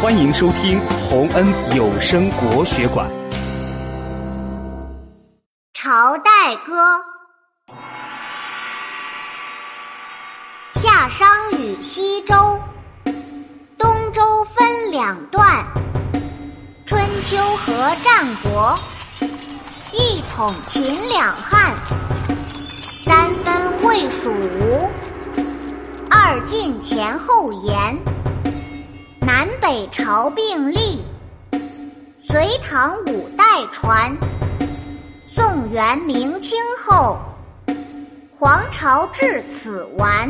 欢迎收听洪恩有声国学馆《朝代歌》。夏商与西周，东周分两段。春秋和战国，一统秦两汉。三分魏蜀吴，二晋前后延。北朝并立，隋唐五代传，宋元明清后，皇朝至此完。